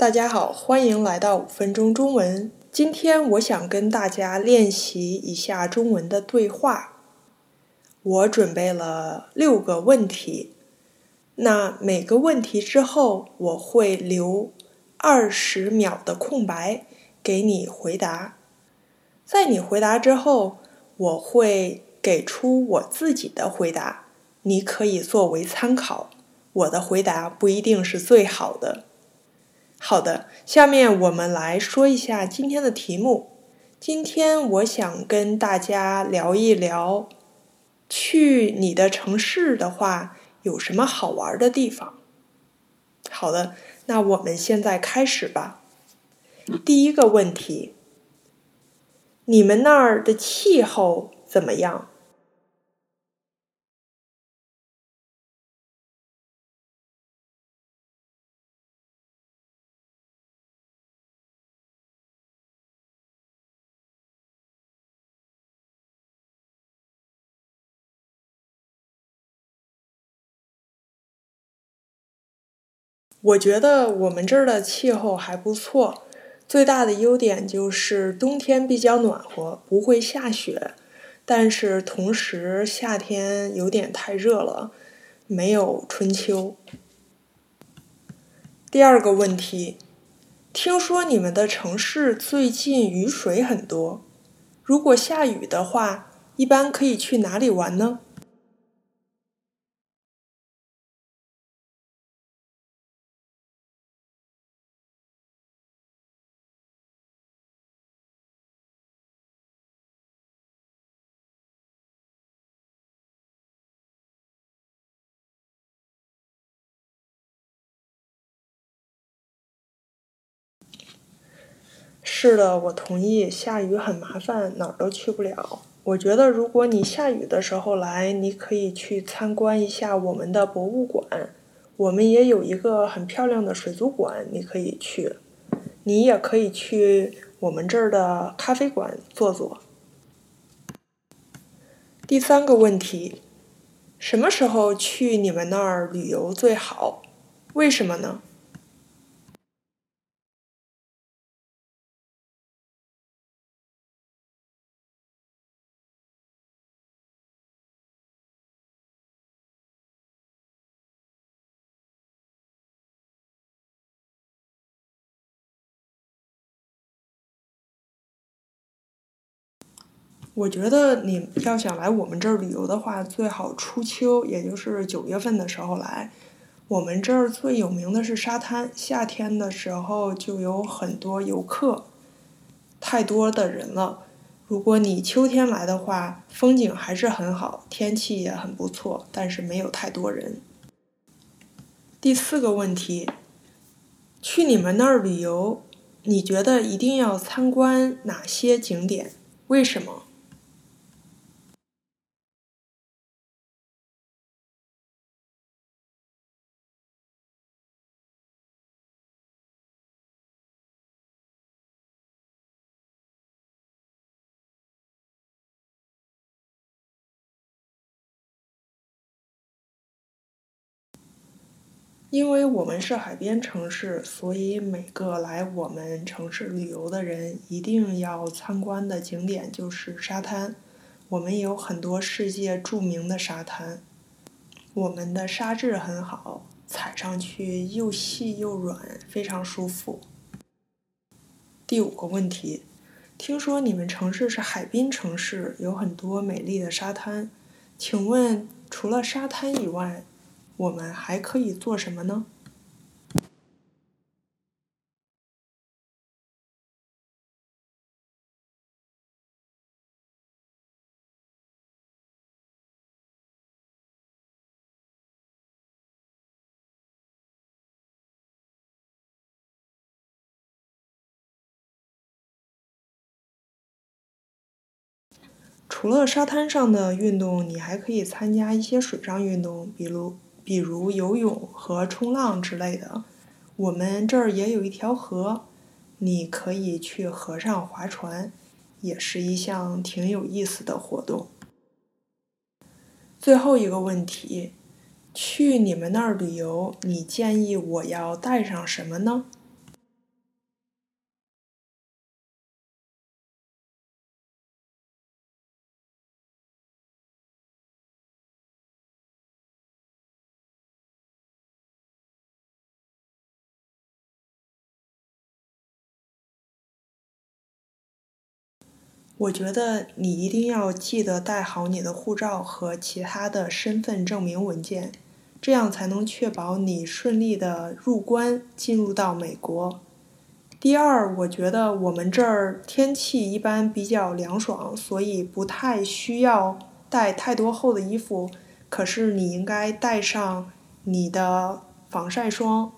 大家好，欢迎来到五分钟中文。今天我想跟大家练习一下中文的对话。我准备了六个问题，那每个问题之后我会留二十秒的空白给你回答。在你回答之后，我会给出我自己的回答，你可以作为参考。我的回答不一定是最好的。好的，下面我们来说一下今天的题目。今天我想跟大家聊一聊，去你的城市的话有什么好玩的地方。好的，那我们现在开始吧。第一个问题，你们那儿的气候怎么样？我觉得我们这儿的气候还不错，最大的优点就是冬天比较暖和，不会下雪，但是同时夏天有点太热了，没有春秋。第二个问题，听说你们的城市最近雨水很多，如果下雨的话，一般可以去哪里玩呢？是的，我同意。下雨很麻烦，哪儿都去不了。我觉得，如果你下雨的时候来，你可以去参观一下我们的博物馆。我们也有一个很漂亮的水族馆，你可以去。你也可以去我们这儿的咖啡馆坐坐。第三个问题，什么时候去你们那儿旅游最好？为什么呢？我觉得你要想来我们这儿旅游的话，最好初秋，也就是九月份的时候来。我们这儿最有名的是沙滩，夏天的时候就有很多游客，太多的人了。如果你秋天来的话，风景还是很好，天气也很不错，但是没有太多人。第四个问题，去你们那儿旅游，你觉得一定要参观哪些景点？为什么？因为我们是海边城市，所以每个来我们城市旅游的人一定要参观的景点就是沙滩。我们有很多世界著名的沙滩，我们的沙质很好，踩上去又细又软，非常舒服。第五个问题，听说你们城市是海滨城市，有很多美丽的沙滩，请问除了沙滩以外？我们还可以做什么呢？除了沙滩上的运动，你还可以参加一些水上运动，比如。比如游泳和冲浪之类的，我们这儿也有一条河，你可以去河上划船，也是一项挺有意思的活动。最后一个问题，去你们那儿旅游，你建议我要带上什么呢？我觉得你一定要记得带好你的护照和其他的身份证明文件，这样才能确保你顺利的入关进入到美国。第二，我觉得我们这儿天气一般比较凉爽，所以不太需要带太多厚的衣服。可是你应该带上你的防晒霜，